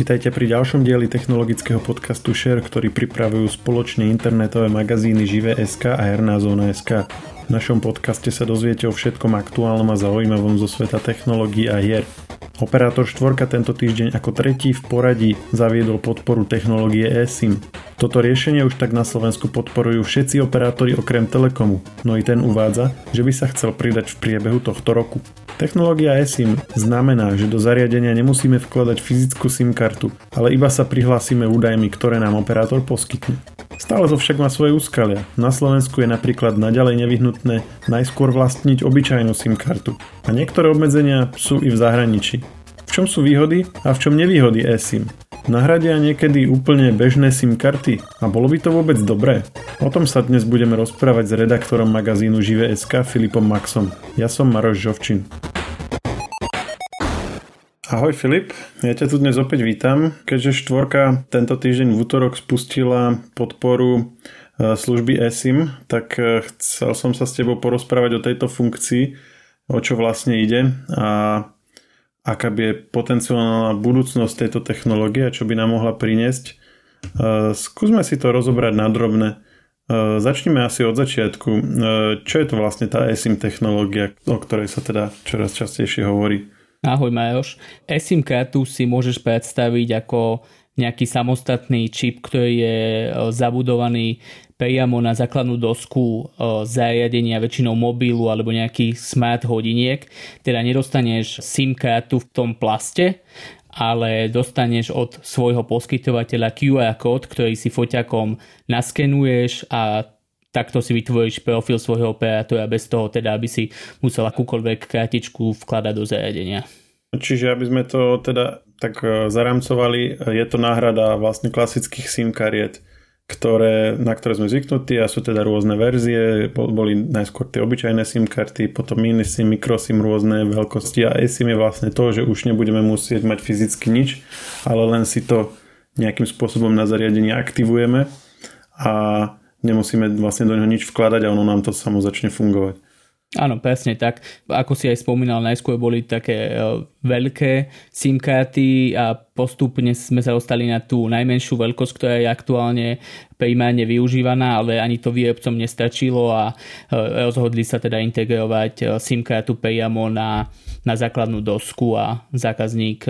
Vítajte pri ďalšom dieli technologického podcastu Share, ktorý pripravujú spoločne internetové magazíny Žive.sk a Herná zóna.sk. V našom podcaste sa dozviete o všetkom aktuálnom a zaujímavom zo sveta technológií a hier. Operátor štvorka tento týždeň ako tretí v poradí zaviedol podporu technológie eSIM. Toto riešenie už tak na Slovensku podporujú všetci operátori okrem Telekomu, no i ten uvádza, že by sa chcel pridať v priebehu tohto roku. Technológia eSIM znamená, že do zariadenia nemusíme vkladať fyzickú SIM kartu, ale iba sa prihlásime údajmi, ktoré nám operátor poskytne. Stále to však má svoje úskalia. Na Slovensku je napríklad naďalej nevyhnutné najskôr vlastniť obyčajnú SIM kartu. A niektoré obmedzenia sú i v zahraničí. V čom sú výhody a v čom nevýhody eSIM? Nahradia niekedy úplne bežné SIM karty a bolo by to vôbec dobré? O tom sa dnes budeme rozprávať s redaktorom magazínu Žive.sk Filipom Maxom. Ja som Maroš Žovčin. Ahoj Filip, ja ťa tu dnes opäť vítam. Keďže štvorka tento týždeň v útorok spustila podporu e, služby eSIM, tak e, chcel som sa s tebou porozprávať o tejto funkcii, o čo vlastne ide a aká by je potenciálna budúcnosť tejto technológie a čo by nám mohla priniesť. E, skúsme si to rozobrať na drobné. Začneme asi od začiatku. Čo je to vlastne tá eSIM technológia, o ktorej sa teda čoraz častejšie hovorí? Ahoj Majoš. eSIM kartu si môžeš predstaviť ako nejaký samostatný čip, ktorý je e, zabudovaný priamo na základnú dosku e, zariadenia väčšinou mobilu alebo nejakých smart hodiniek. Teda nedostaneš SIM kartu v tom plaste, ale dostaneš od svojho poskytovateľa QR kód, ktorý si foťakom naskenuješ a takto si vytvoríš profil svojho operátora bez toho teda, aby si musel akúkoľvek kartičku vkladať do zariadenia. Čiže aby sme to teda tak e, zaramcovali, je to náhrada vlastne klasických SIM kariet, ktoré, na ktoré sme zvyknutí a sú teda rôzne verzie. Boli najskôr tie obyčajné SIM karty, potom mini SIM, SIM, rôzne veľkosti a eSIM je vlastne to, že už nebudeme musieť mať fyzicky nič, ale len si to nejakým spôsobom na zariadení aktivujeme a nemusíme vlastne do neho nič vkladať a ono nám to samo začne fungovať. Áno, presne tak. Ako si aj spomínal, najskôr boli také uh, veľké SIM karty a postupne sme sa dostali na tú najmenšiu veľkosť, ktorá je aktuálne primárne využívaná, ale ani to výrobcom nestačilo a uh, rozhodli sa teda integrovať uh, SIM kartu priamo na, na základnú dosku a zákazník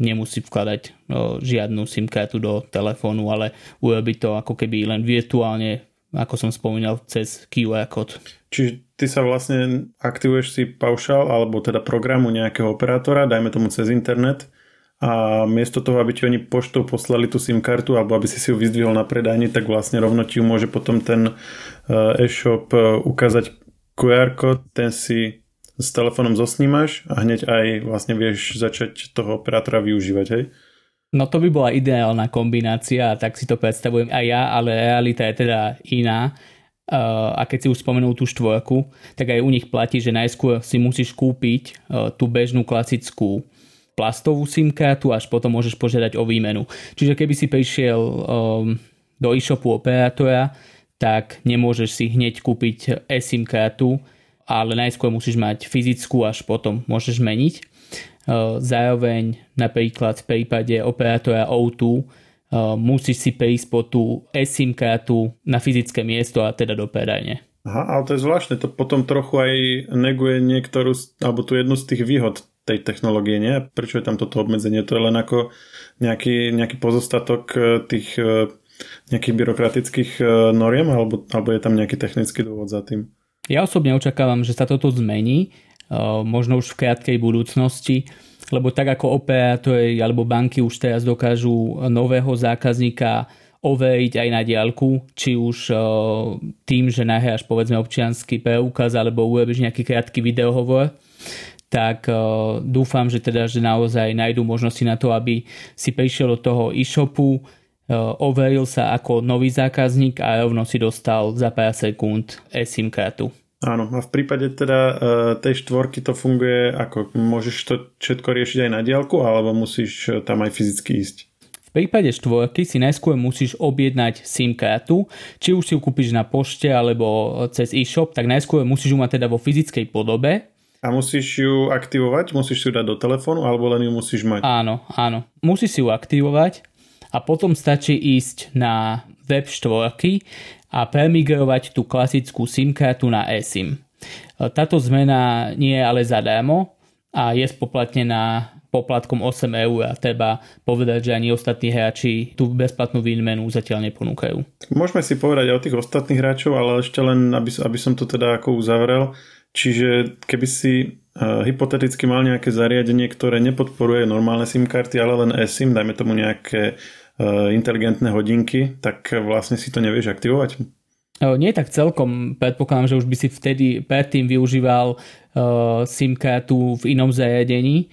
nemusí vkladať žiadnu SIM kartu do telefónu, ale urobiť to ako keby len virtuálne ako som spomínal, cez QR kód. Čiže ty sa vlastne aktivuješ si paušal alebo teda programu nejakého operátora, dajme tomu cez internet a miesto toho, aby ti oni poštou poslali tú SIM kartu alebo aby si si ju vyzdvihol na predajni, tak vlastne rovno ti ju môže potom ten eh, e-shop eh, ukázať QR kód, ten si s telefónom zosnímaš a hneď aj vlastne vieš začať toho operátora využívať, hej? No to by bola ideálna kombinácia, tak si to predstavujem aj ja, ale realita je teda iná. A keď si už spomenul tú štvorku, tak aj u nich platí, že najskôr si musíš kúpiť uh, tú bežnú klasickú plastovú SIM kartu, až potom môžeš požiadať o výmenu. Čiže keby si prišiel um, do e-shopu operátora, tak nemôžeš si hneď kúpiť eSIM kartu, ale najskôr musíš mať fyzickú, až potom môžeš meniť. Zároveň napríklad v prípade operátora O2 musíš si prísť po tú eSIM kartu na fyzické miesto a teda do predajne. Aha, ale to je zvláštne, to potom trochu aj neguje niektorú, alebo tu jednu z tých výhod tej technológie, nie? Prečo je tam toto obmedzenie? To je len ako nejaký, nejaký pozostatok e, tých e, nejakých byrokratických noriem, alebo, alebo je tam nejaký technický dôvod za tým? Ja osobne očakávam, že sa toto zmení možno už v krátkej budúcnosti, lebo tak ako operátori alebo banky už teraz dokážu nového zákazníka overiť aj na diálku, či už tým, že nahráš povedzme občianský preukaz alebo urobíš nejaký krátky videohovor, tak dúfam, že teda, že naozaj nájdú možnosti na to, aby si prišiel do toho e-shopu, overil sa ako nový zákazník a rovno si dostal za pár sekúnd eSIM kartu. Áno, a v prípade teda uh, tej štvorky to funguje ako? Môžeš to všetko riešiť aj na diálku, alebo musíš e, tam aj fyzicky ísť? V prípade štvorky si najskôr musíš objednať SIM kartu, či už si ju kúpiš na pošte alebo cez e-shop, tak najskôr musíš ju mať teda vo fyzickej podobe A musíš ju aktivovať? Musíš ju dať do telefónu alebo len ju musíš mať? Áno, áno. Musíš si ju aktivovať a potom stačí ísť na web štvorky a premigrovať tú klasickú SIM kartu na eSIM. Táto zmena nie je ale zadarmo a je spoplatnená poplatkom 8 eur a treba povedať, že ani ostatní hráči tú bezplatnú výmenu zatiaľ neponúkajú. Môžeme si povedať aj o tých ostatných hráčov, ale ešte len, aby, aby som to teda ako uzavrel. Čiže keby si uh, hypoteticky mal nejaké zariadenie, ktoré nepodporuje normálne SIM karty, ale len eSIM, dajme tomu nejaké uh, inteligentné hodinky, tak vlastne si to nevieš aktivovať? Nie tak celkom, predpokladám, že už by si vtedy predtým využíval uh, SIM kartu v inom zariadení,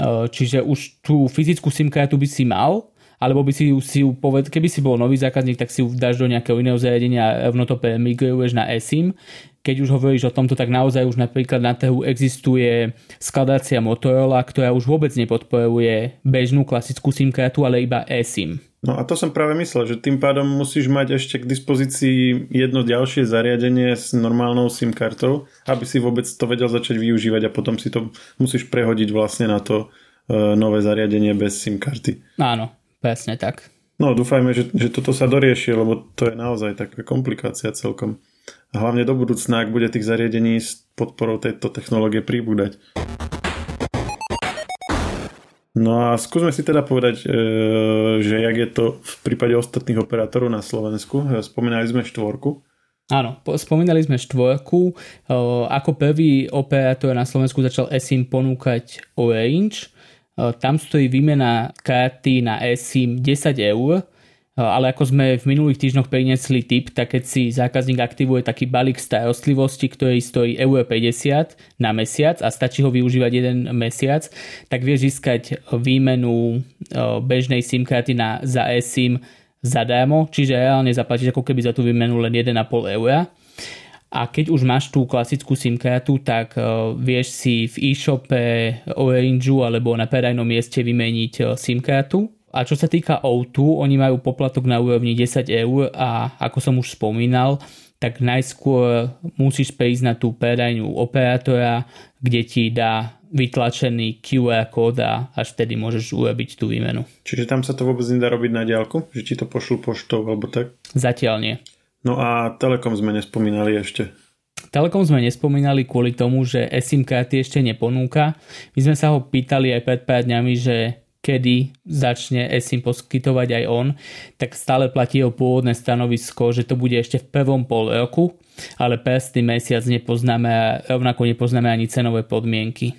uh, čiže už tú fyzickú SIM kartu by si mal, alebo by si ju, si ju poved, keby si bol nový zákazník, tak si ju dáš do nejakého iného zariadenia a rovno to premigruješ na eSIM. Keď už hovoríš o tomto, tak naozaj už napríklad na trhu existuje skladácia Motorola, ktorá už vôbec nepodporuje bežnú klasickú SIM kartu, ale iba eSIM. No a to som práve myslel, že tým pádom musíš mať ešte k dispozícii jedno ďalšie zariadenie s normálnou SIM kartou, aby si vôbec to vedel začať využívať a potom si to musíš prehodiť vlastne na to e, nové zariadenie bez SIM karty. Áno, presne tak. No dúfajme, že, že toto sa dorieši, lebo to je naozaj taká komplikácia celkom. A hlavne do budúcna, ak bude tých zariadení s podporou tejto technológie pribúdať. No a skúsme si teda povedať, e, že jak je to v prípade ostatných operátorov na Slovensku. E, spomínali sme štvorku. Áno, spomínali sme štvorku. E, ako prvý operátor na Slovensku začal eSIM ponúkať Orange. Tam stojí výmena karty na eSIM 10 eur ale ako sme v minulých týždňoch priniesli tip, tak keď si zákazník aktivuje taký balík starostlivosti, ktorý stojí euro 50 na mesiac a stačí ho využívať jeden mesiac, tak vie získať výmenu bežnej SIM karty na, za eSIM zadarmo, čiže reálne zaplatíš ako keby za tú výmenu len 1,5 eura. A keď už máš tú klasickú SIM kartu, tak uh, vieš si v e-shope Orangeu alebo na predajnom mieste vymeniť uh, SIM kartu a čo sa týka O2, oni majú poplatok na úrovni 10 eur a ako som už spomínal, tak najskôr musíš prejsť na tú predajňu operátora, kde ti dá vytlačený QR kód a až vtedy môžeš urobiť tú výmenu. Čiže tam sa to vôbec nedá robiť na diálku? Že ti to pošlú poštou alebo tak? Zatiaľ nie. No a Telekom sme nespomínali ešte. Telekom sme nespomínali kvôli tomu, že eSIM karty ešte neponúka. My sme sa ho pýtali aj pred pár dňami, že kedy začne eSIM poskytovať aj on, tak stále platí jeho pôvodné stanovisko, že to bude ešte v prvom pol roku, ale presný mesiac nepoznáme a rovnako nepoznáme ani cenové podmienky.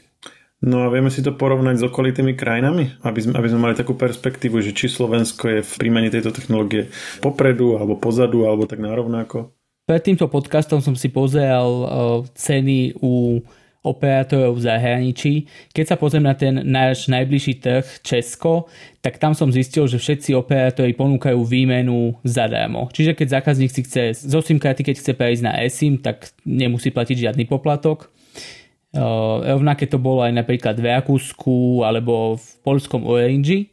No a vieme si to porovnať s okolitými krajinami, aby sme, aby sme mali takú perspektívu, že či Slovensko je v príjmaní tejto technológie popredu alebo pozadu alebo tak narovnako. Pred týmto podcastom som si pozeral ceny u operátorov v zahraničí. Keď sa pozriem na ten náš najbližší trh Česko, tak tam som zistil, že všetci operátori ponúkajú výmenu zadarmo. Čiže keď zákazník si chce zo SIM karty, keď chce prejsť na eSIM, tak nemusí platiť žiadny poplatok. Rovnaké to bolo aj napríklad v Rakúsku alebo v polskom Orange.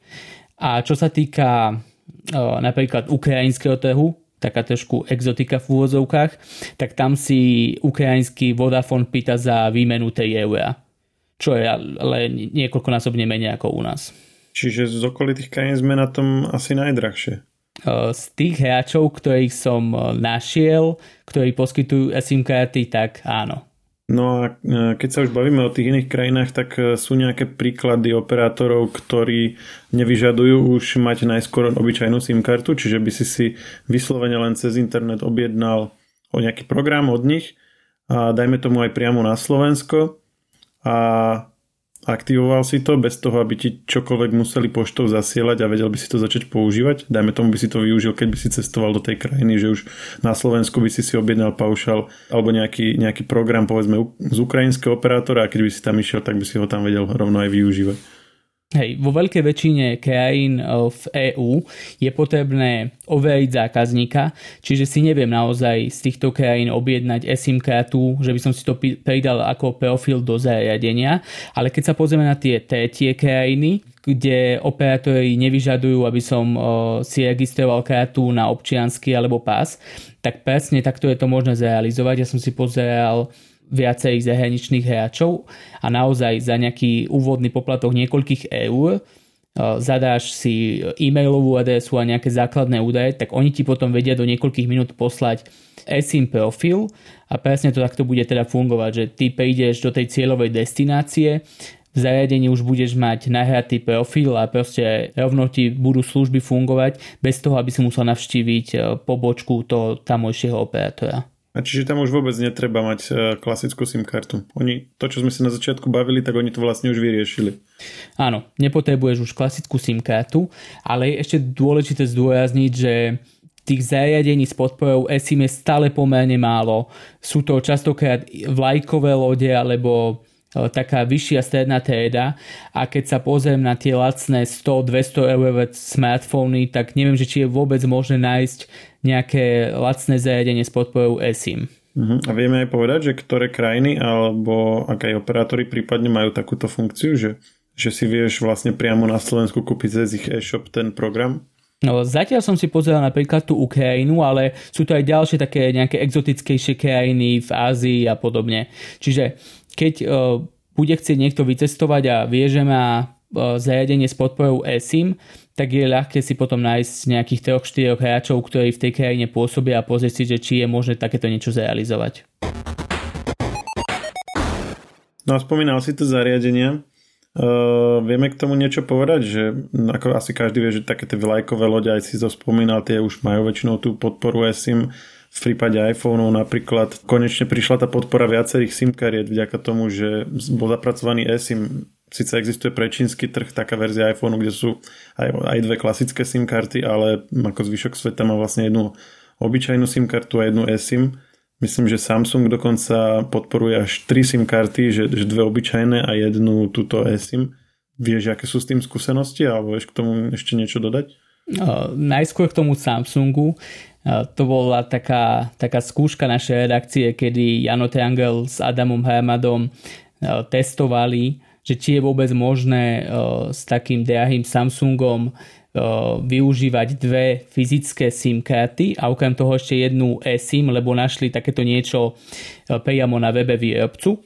A čo sa týka napríklad ukrajinského trhu, taká trošku exotika v úvozovkách, tak tam si ukrajinský Vodafone pýta za výmenu tej eura, čo je ale niekoľkonásobne menej ako u nás. Čiže z okolitých krajín sme na tom asi najdrahšie. Z tých hráčov, ktorých som našiel, ktorí poskytujú SIM karty, tak áno. No a e, keď sa už bavíme o tých iných krajinách, tak e, sú nejaké príklady operátorov, ktorí nevyžadujú už mať najskôr obyčajnú SIM kartu, čiže by si si vyslovene len cez internet objednal o nejaký program od nich a dajme tomu aj priamo na Slovensko. A aktivoval si to bez toho, aby ti čokoľvek museli poštou zasielať a vedel by si to začať používať. Dajme tomu by si to využil, keď by si cestoval do tej krajiny, že už na Slovensku by si si objednal paušal alebo nejaký, nejaký program povedzme z ukrajinského operátora a keď by si tam išiel, tak by si ho tam vedel rovno aj využívať. Hej, vo veľkej väčšine krajín eh, v EÚ je potrebné overiť zákazníka, čiže si neviem naozaj z týchto krajín objednať eSIM kartu, že by som si to pridal ako profil do zariadenia, ale keď sa pozrieme na tie tretie krajiny, kde operátori nevyžadujú, aby som eh, si registroval kartu na občiansky alebo pás, tak presne takto je to možné zrealizovať. Ja som si pozeral viacerých zahraničných hráčov a naozaj za nejaký úvodný poplatok niekoľkých eur zadáš si e-mailovú adresu a nejaké základné údaje, tak oni ti potom vedia do niekoľkých minút poslať eSIM profil a presne to takto bude teda fungovať, že ty prídeš do tej cieľovej destinácie, v zariadení už budeš mať nahratý profil a proste rovno ti budú služby fungovať bez toho, aby si musel navštíviť e, pobočku toho tamojšieho operátora. A čiže tam už vôbec netreba mať e, klasickú SIM kartu. Oni, to, čo sme si na začiatku bavili, tak oni to vlastne už vyriešili. Áno, nepotrebuješ už klasickú SIM kartu, ale je ešte dôležité zdôrazniť, že tých zariadení s podporou eSIM je stále pomerne málo. Sú to častokrát vlajkové lode alebo E, taká vyššia stredná trieda a keď sa pozriem na tie lacné 100-200 eur smartfóny, tak neviem, že či je vôbec možné nájsť nejaké lacné zariadenie s podporou eSIM. Uh-huh. A vieme aj povedať, že ktoré krajiny alebo ak aj operátori prípadne majú takúto funkciu, že, že si vieš vlastne priamo na Slovensku kúpiť cez ich e-shop ten program? No, zatiaľ som si pozeral napríklad tú Ukrajinu, ale sú to aj ďalšie také nejaké exotickejšie krajiny v Ázii a podobne. Čiže keď uh, bude chcieť niekto vycestovať a vie, že má uh, zariadenie s podporou eSIM, tak je ľahké si potom nájsť nejakých 3-4 hráčov, ktorí v tej krajine pôsobia a pozrieť si, že či je možné takéto niečo zrealizovať. No a spomínal si to zariadenia. Uh, vieme k tomu niečo povedať, že ako asi každý vie, že také tie vlajkové lode, aj si to spomínal, tie už majú väčšinou tú podporu eSIM v prípade iPhoneov napríklad konečne prišla tá podpora viacerých SIM kariet vďaka tomu, že bol zapracovaný eSIM. Sice existuje pre čínsky trh taká verzia iPhoneu, kde sú aj, aj dve klasické SIM karty, ale ako zvyšok sveta má vlastne jednu obyčajnú SIM kartu a jednu eSIM. Myslím, že Samsung dokonca podporuje až tri SIM karty, že, že dve obyčajné a jednu túto eSIM. Vieš, aké sú s tým skúsenosti alebo vieš k tomu ešte niečo dodať? Uh, najskôr k tomu Samsungu. To bola taká, taká skúška našej redakcie, kedy Jano Triangel s Adamom Hermadom testovali, že či je vôbec možné s takým drahým Samsungom využívať dve fyzické SIM karty a okrem toho ešte jednu eSIM, lebo našli takéto niečo priamo na webe výrobcu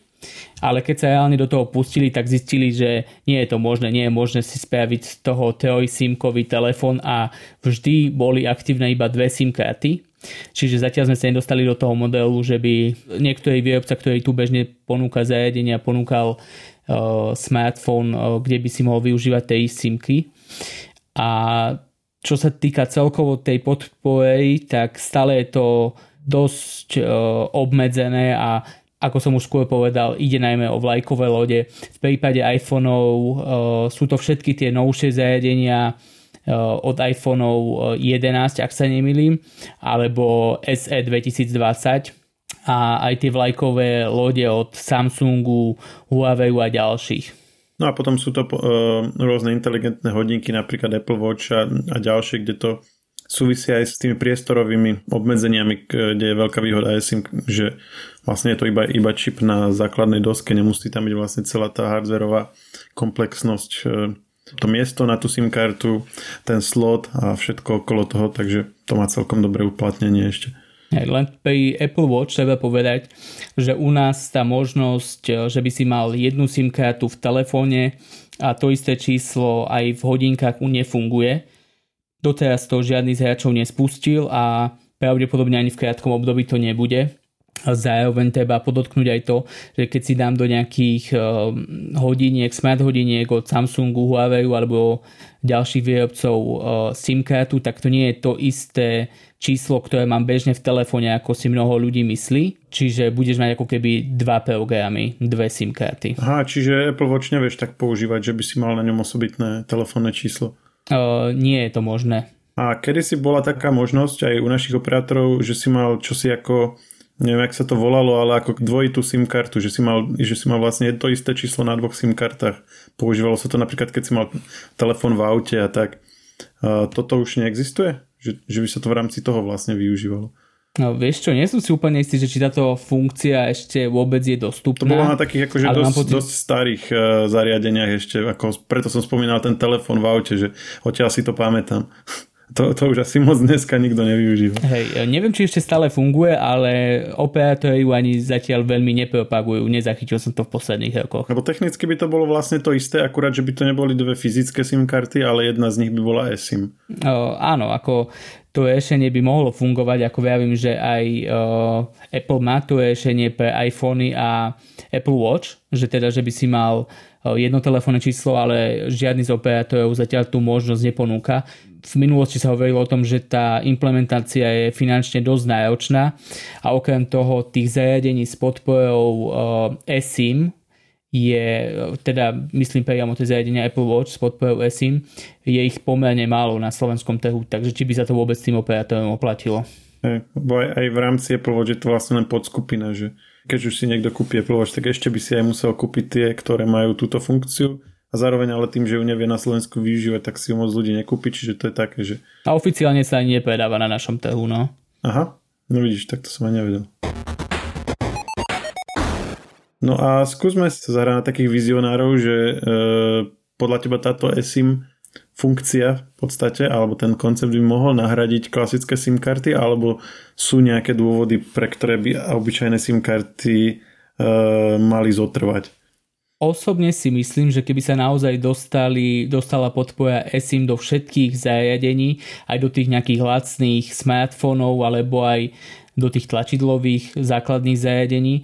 ale keď sa reálne do toho pustili, tak zistili, že nie je to možné, nie je možné si spraviť z toho trojsimkový telefón a vždy boli aktívne iba dve SIM karty. Čiže zatiaľ sme sa nedostali do toho modelu, že by niektorý výrobca, ktorý tu bežne ponúka zariadenia, ponúkal smartfón, uh, kde by si mohol využívať tej simky. A čo sa týka celkovo tej podpory, tak stále je to dosť uh, obmedzené a ako som už skôr povedal, ide najmä o vlajkové lode. V prípade iPhoneov sú to všetky tie novšie zariadenia od iPhoneov 11, ak sa nemýlim, alebo SE 2020 a aj tie vlajkové lode od Samsungu, Huawei a ďalších. No a potom sú to uh, rôzne inteligentné hodinky, napríklad Apple Watch a, a ďalšie, kde to súvisia aj s tými priestorovými obmedzeniami, kde je veľká výhoda eSIM, že vlastne je to iba, iba čip na základnej doske, nemusí tam byť vlastne celá tá hardwareová komplexnosť, e, to miesto na tú SIM kartu, ten slot a všetko okolo toho, takže to má celkom dobré uplatnenie ešte. Len pri Apple Watch treba povedať, že u nás tá možnosť, e, že by si mal jednu SIM kartu v telefóne a to isté číslo aj v hodinkách u nefunguje. Doteraz to žiadny z hráčov nespustil a pravdepodobne ani v krátkom období to nebude. Zároveň treba podotknúť aj to, že keď si dám do nejakých uh, hodiniek, smart hodiniek od Samsungu, Huawei alebo ďalších výrobcov uh, SIM kartu, tak to nie je to isté číslo, ktoré mám bežne v telefóne, ako si mnoho ľudí myslí. Čiže budeš mať ako keby dva programy, dve SIM karty. Aha, čiže Apple Watch nevieš tak používať, že by si mal na ňom osobitné telefónne číslo. Uh, nie je to možné. A kedy si bola taká možnosť aj u našich operátorov, že si mal čosi ako neviem, jak sa to volalo, ale ako dvojitú SIM kartu, že si mal, že si mal vlastne to isté číslo na dvoch SIM kartách. Používalo sa to napríklad, keď si mal telefón v aute a tak. A toto už neexistuje? Že, že by sa to v rámci toho vlastne využívalo? No vieš čo, nie som si úplne istý, že či táto funkcia ešte vôbec je dostupná. To bolo na takých akože dosť, pocit... dosť starých uh, zariadeniach ešte, ako, preto som spomínal ten telefón v aute, že odtiaľ si to pamätám. To, to už asi moc dneska nikto nevyužíva. Hej, neviem, či ešte stále funguje, ale operátori ju ani zatiaľ veľmi nepropagujú. Nezachytil som to v posledných rokoch. Lebo technicky by to bolo vlastne to isté, akurát, že by to neboli dve fyzické SIM karty, ale jedna z nich by bola eSIM. O, áno, ako to riešenie by mohlo fungovať, ako vravím, že aj uh, Apple má to riešenie pre iPhony a Apple Watch, že teda, že by si mal jedno telefónne číslo, ale žiadny z operátorov zatiaľ tú možnosť neponúka. V minulosti sa hovorilo o tom, že tá implementácia je finančne dosť náročná a okrem toho tých zariadení s podporou uh, eSIM, je, teda myslím priamo tie zariadenia Apple Watch s podporou eSIM, je ich pomerne málo na slovenskom trhu, takže či by sa to vôbec tým operátorom oplatilo. Hey, aj, aj v rámci Apple Watch je to vlastne len podskupina, že keď už si niekto kúpi Apple Watch, tak ešte by si aj musel kúpiť tie, ktoré majú túto funkciu a zároveň ale tým, že ju nevie na Slovensku využívať, tak si ju moc ľudí nekúpi, čiže to je také, že... A oficiálne sa ani nepredáva na našom trhu, no. Aha, no vidíš, tak to som aj nevedel. No a skúsme sa zahrať na takých vizionárov, že e, podľa teba táto eSIM funkcia v podstate, alebo ten koncept by mohol nahradiť klasické SIM karty, alebo sú nejaké dôvody, pre ktoré by obyčajné SIM karty e, mali zotrvať? Osobne si myslím, že keby sa naozaj dostali, dostala podpora eSIM do všetkých zariadení, aj do tých nejakých lacných smartfónov, alebo aj do tých tlačidlových základných zariadení,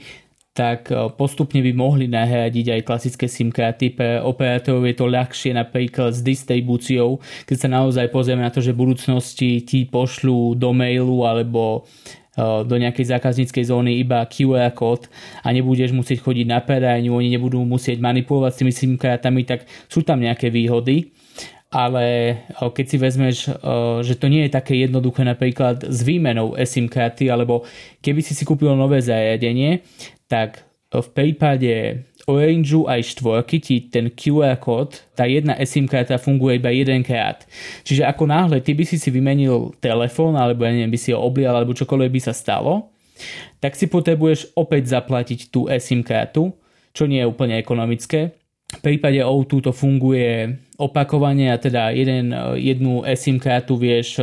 tak e, postupne by mohli nahradiť aj klasické SIM karty. Pre operátorov je to ľahšie napríklad s distribúciou, keď sa naozaj pozrieme na to, že v budúcnosti ti pošlú do mailu alebo do nejakej zákazníckej zóny iba QR kód a nebudeš musieť chodiť na predajňu, oni nebudú musieť manipulovať s tými SIM kartami, tak sú tam nejaké výhody. Ale e, keď si vezmeš, že to nie je také jednoduché napríklad s výmenou eSIM karty, alebo keby si si kúpil nové zariadenie, tak v prípade Orangeu aj štvorky ti ten QR kód, tá jedna SIM karta funguje iba jedenkrát. Čiže ako náhle ty by si si vymenil telefón, alebo ja neviem, by si ho oblial, alebo čokoľvek by sa stalo, tak si potrebuješ opäť zaplatiť tú SIM kartu, čo nie je úplne ekonomické. V prípade O2 to funguje opakovane a teda jeden, jednu SIM kartu vieš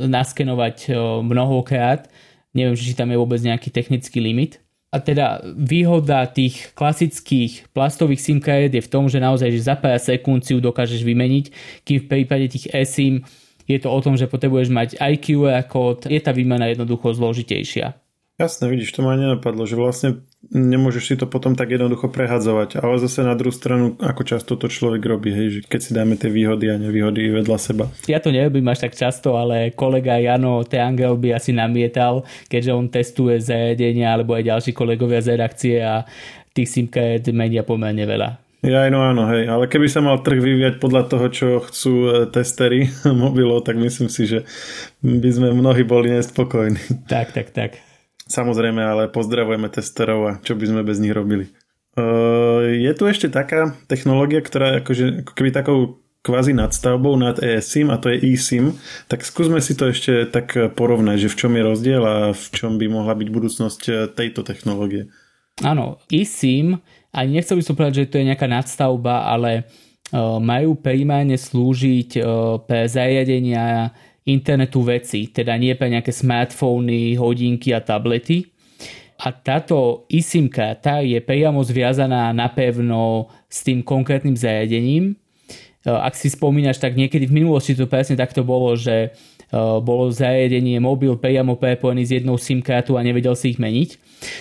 naskenovať mnohokrát. Neviem, či tam je vôbec nejaký technický limit. A teda výhoda tých klasických plastových SIM kariet je v tom, že naozaj že za pár sekúnd si ju dokážeš vymeniť, kým v prípade tých eSIM je to o tom, že potrebuješ mať IQ kód, je tá výmena jednoducho zložitejšia. Jasne, vidíš, to ma nenapadlo, že vlastne nemôžeš si to potom tak jednoducho prehadzovať, ale zase na druhú stranu, ako často to človek robí, hej, že keď si dáme tie výhody a nevýhody vedľa seba. Ja to nerobím až tak často, ale kolega Jano Teangel by asi namietal, keďže on testuje zariadenia alebo aj ďalší kolegovia z redakcie a tých simkaret menia pomerne veľa. Ja no áno, hej, ale keby sa mal trh vyvíjať podľa toho, čo chcú e, testery mobilov, tak myslím si, že by sme mnohí boli nespokojní. Tak, tak, tak. Samozrejme, ale pozdravujeme testerov a čo by sme bez nich robili. Je tu ešte taká technológia, ktorá akože, ako keby takou kvázi nadstavbou nad eSIM a to je eSIM, tak skúsme si to ešte tak porovnať, že v čom je rozdiel a v čom by mohla byť budúcnosť tejto technológie. Áno, eSIM, ani nechcel by som povedať, že to je nejaká nadstavba, ale majú primárne slúžiť pre zariadenia internetu veci, teda nie pre nejaké smartfóny, hodinky a tablety. A táto eSIM karta je priamo zviazaná napevno s tým konkrétnym zariadením. E, ak si spomínaš, tak niekedy v minulosti to presne takto bolo, že e, bolo zariadenie mobil priamo prepojený s jednou SIM kartu a nevedel si ich meniť,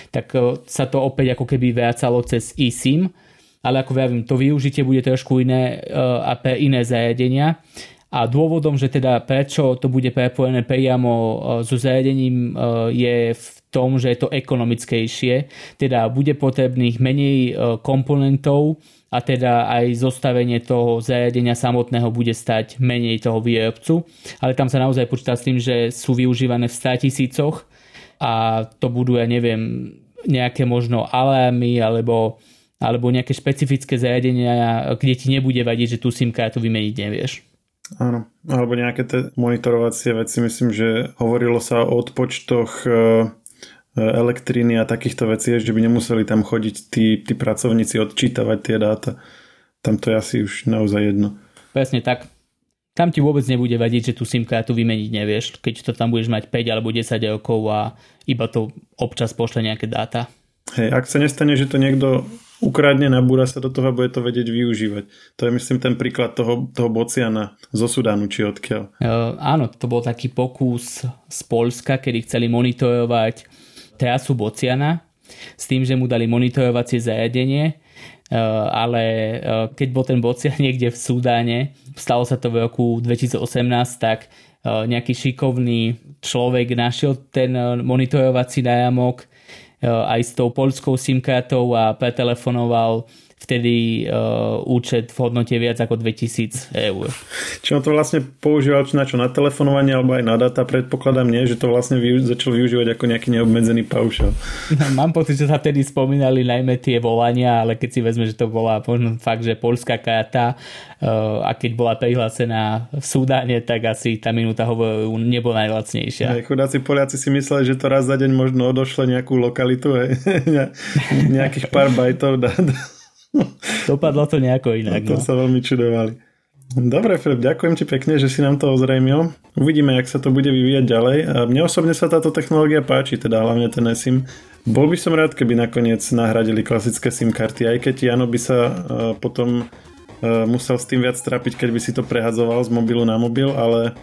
tak e, sa to opäť ako keby vracalo cez eSIM, ale ako vravím, to využitie bude trošku iné a pre iné zariadenia a dôvodom, že teda prečo to bude prepojené priamo e, so zariadením e, je v tom, že je to ekonomickejšie, teda bude potrebných menej e, komponentov a teda aj zostavenie toho zariadenia samotného bude stať menej toho výrobcu, ale tam sa naozaj počíta s tým, že sú využívané v 100 tisícoch a to budú, ja neviem, nejaké možno alarmy alebo, alebo nejaké špecifické zariadenia, kde ti nebude vadiť, že tú SIM kartu vymeniť nevieš. Áno, alebo nejaké tie monitorovacie veci, myslím, že hovorilo sa o odpočtoch e, e, elektriny a takýchto vecí, že by nemuseli tam chodiť tí, tí pracovníci odčítavať tie dáta. Tam to je asi už naozaj jedno. Presne tak. tam ti vôbec nebude vadiť, že tú SIM kartu vymeniť nevieš, keď to tam budeš mať 5 alebo 10 rokov a iba to občas pošle nejaké dáta. Hej, ak sa nestane, že to niekto ukradne, nabúra sa do toho a bude to vedieť využívať. To je myslím ten príklad toho, toho bociana zo Sudánu, či odkiaľ. Uh, áno, to bol taký pokus z Polska, kedy chceli monitorovať trasu bociana s tým, že mu dali monitorovacie zariadenie, uh, ale uh, keď bol ten bocian niekde v Sudáne, stalo sa to v roku 2018, tak nejaký šikovný človek našiel ten monitorovací nájamok, Eh, aj s tou polskou SIM kartou a pretelefonoval vtedy uh, účet v hodnote viac ako 2000 eur. Čiže to vlastne používal na čo? Na telefonovanie alebo aj na data? Predpokladám nie, že to vlastne využ- začal využívať ako nejaký neobmedzený paušal. No, mám pocit, že sa vtedy spomínali najmä tie volania, ale keď si vezme, že to bola možno fakt, že polská karta uh, a keď bola prihlásená v Súdane, tak asi tá minúta hovoru nebola najlacnejšia. Aj chudáci Poliaci si mysleli, že to raz za deň možno odošle nejakú lokalitu, hej. nejakých pár bajtov dá, Dopadlo to nejako inak. No, to no. sa veľmi čudovali. Dobre, Filip, ďakujem ti pekne, že si nám to ozrejmil. Uvidíme, jak sa to bude vyvíjať ďalej. A mne osobne sa táto technológia páči, teda hlavne ten eSIM. Bol by som rád, keby nakoniec nahradili klasické SIM karty, aj keď Jano by sa uh, potom uh, musel s tým viac trápiť, keď by si to prehadzoval z mobilu na mobil, ale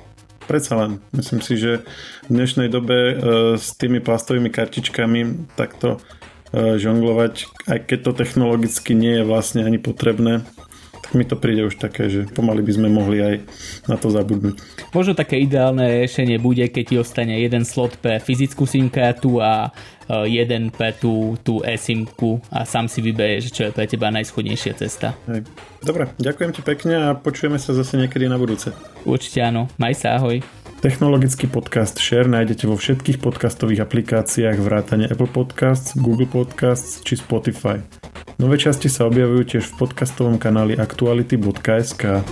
predsa len. Myslím si, že v dnešnej dobe uh, s tými plastovými kartičkami takto E, žonglovať, aj keď to technologicky nie je vlastne ani potrebné, tak mi to príde už také, že pomaly by sme mohli aj na to zabudnúť. Možno také ideálne riešenie bude, keď ti ostane jeden slot pre fyzickú SIM kartu a e, jeden pre tú, tú eSIM a sám si vyberieš, čo je pre teba najschodnejšia cesta. Hej. Dobre, ďakujem ti pekne a počujeme sa zase niekedy na budúce. Určite áno, maj sa, ahoj. Technologický podcast Share nájdete vo všetkých podcastových aplikáciách vrátane Apple Podcasts, Google Podcasts či Spotify. Nové časti sa objavujú tiež v podcastovom kanáli aktuality.sk.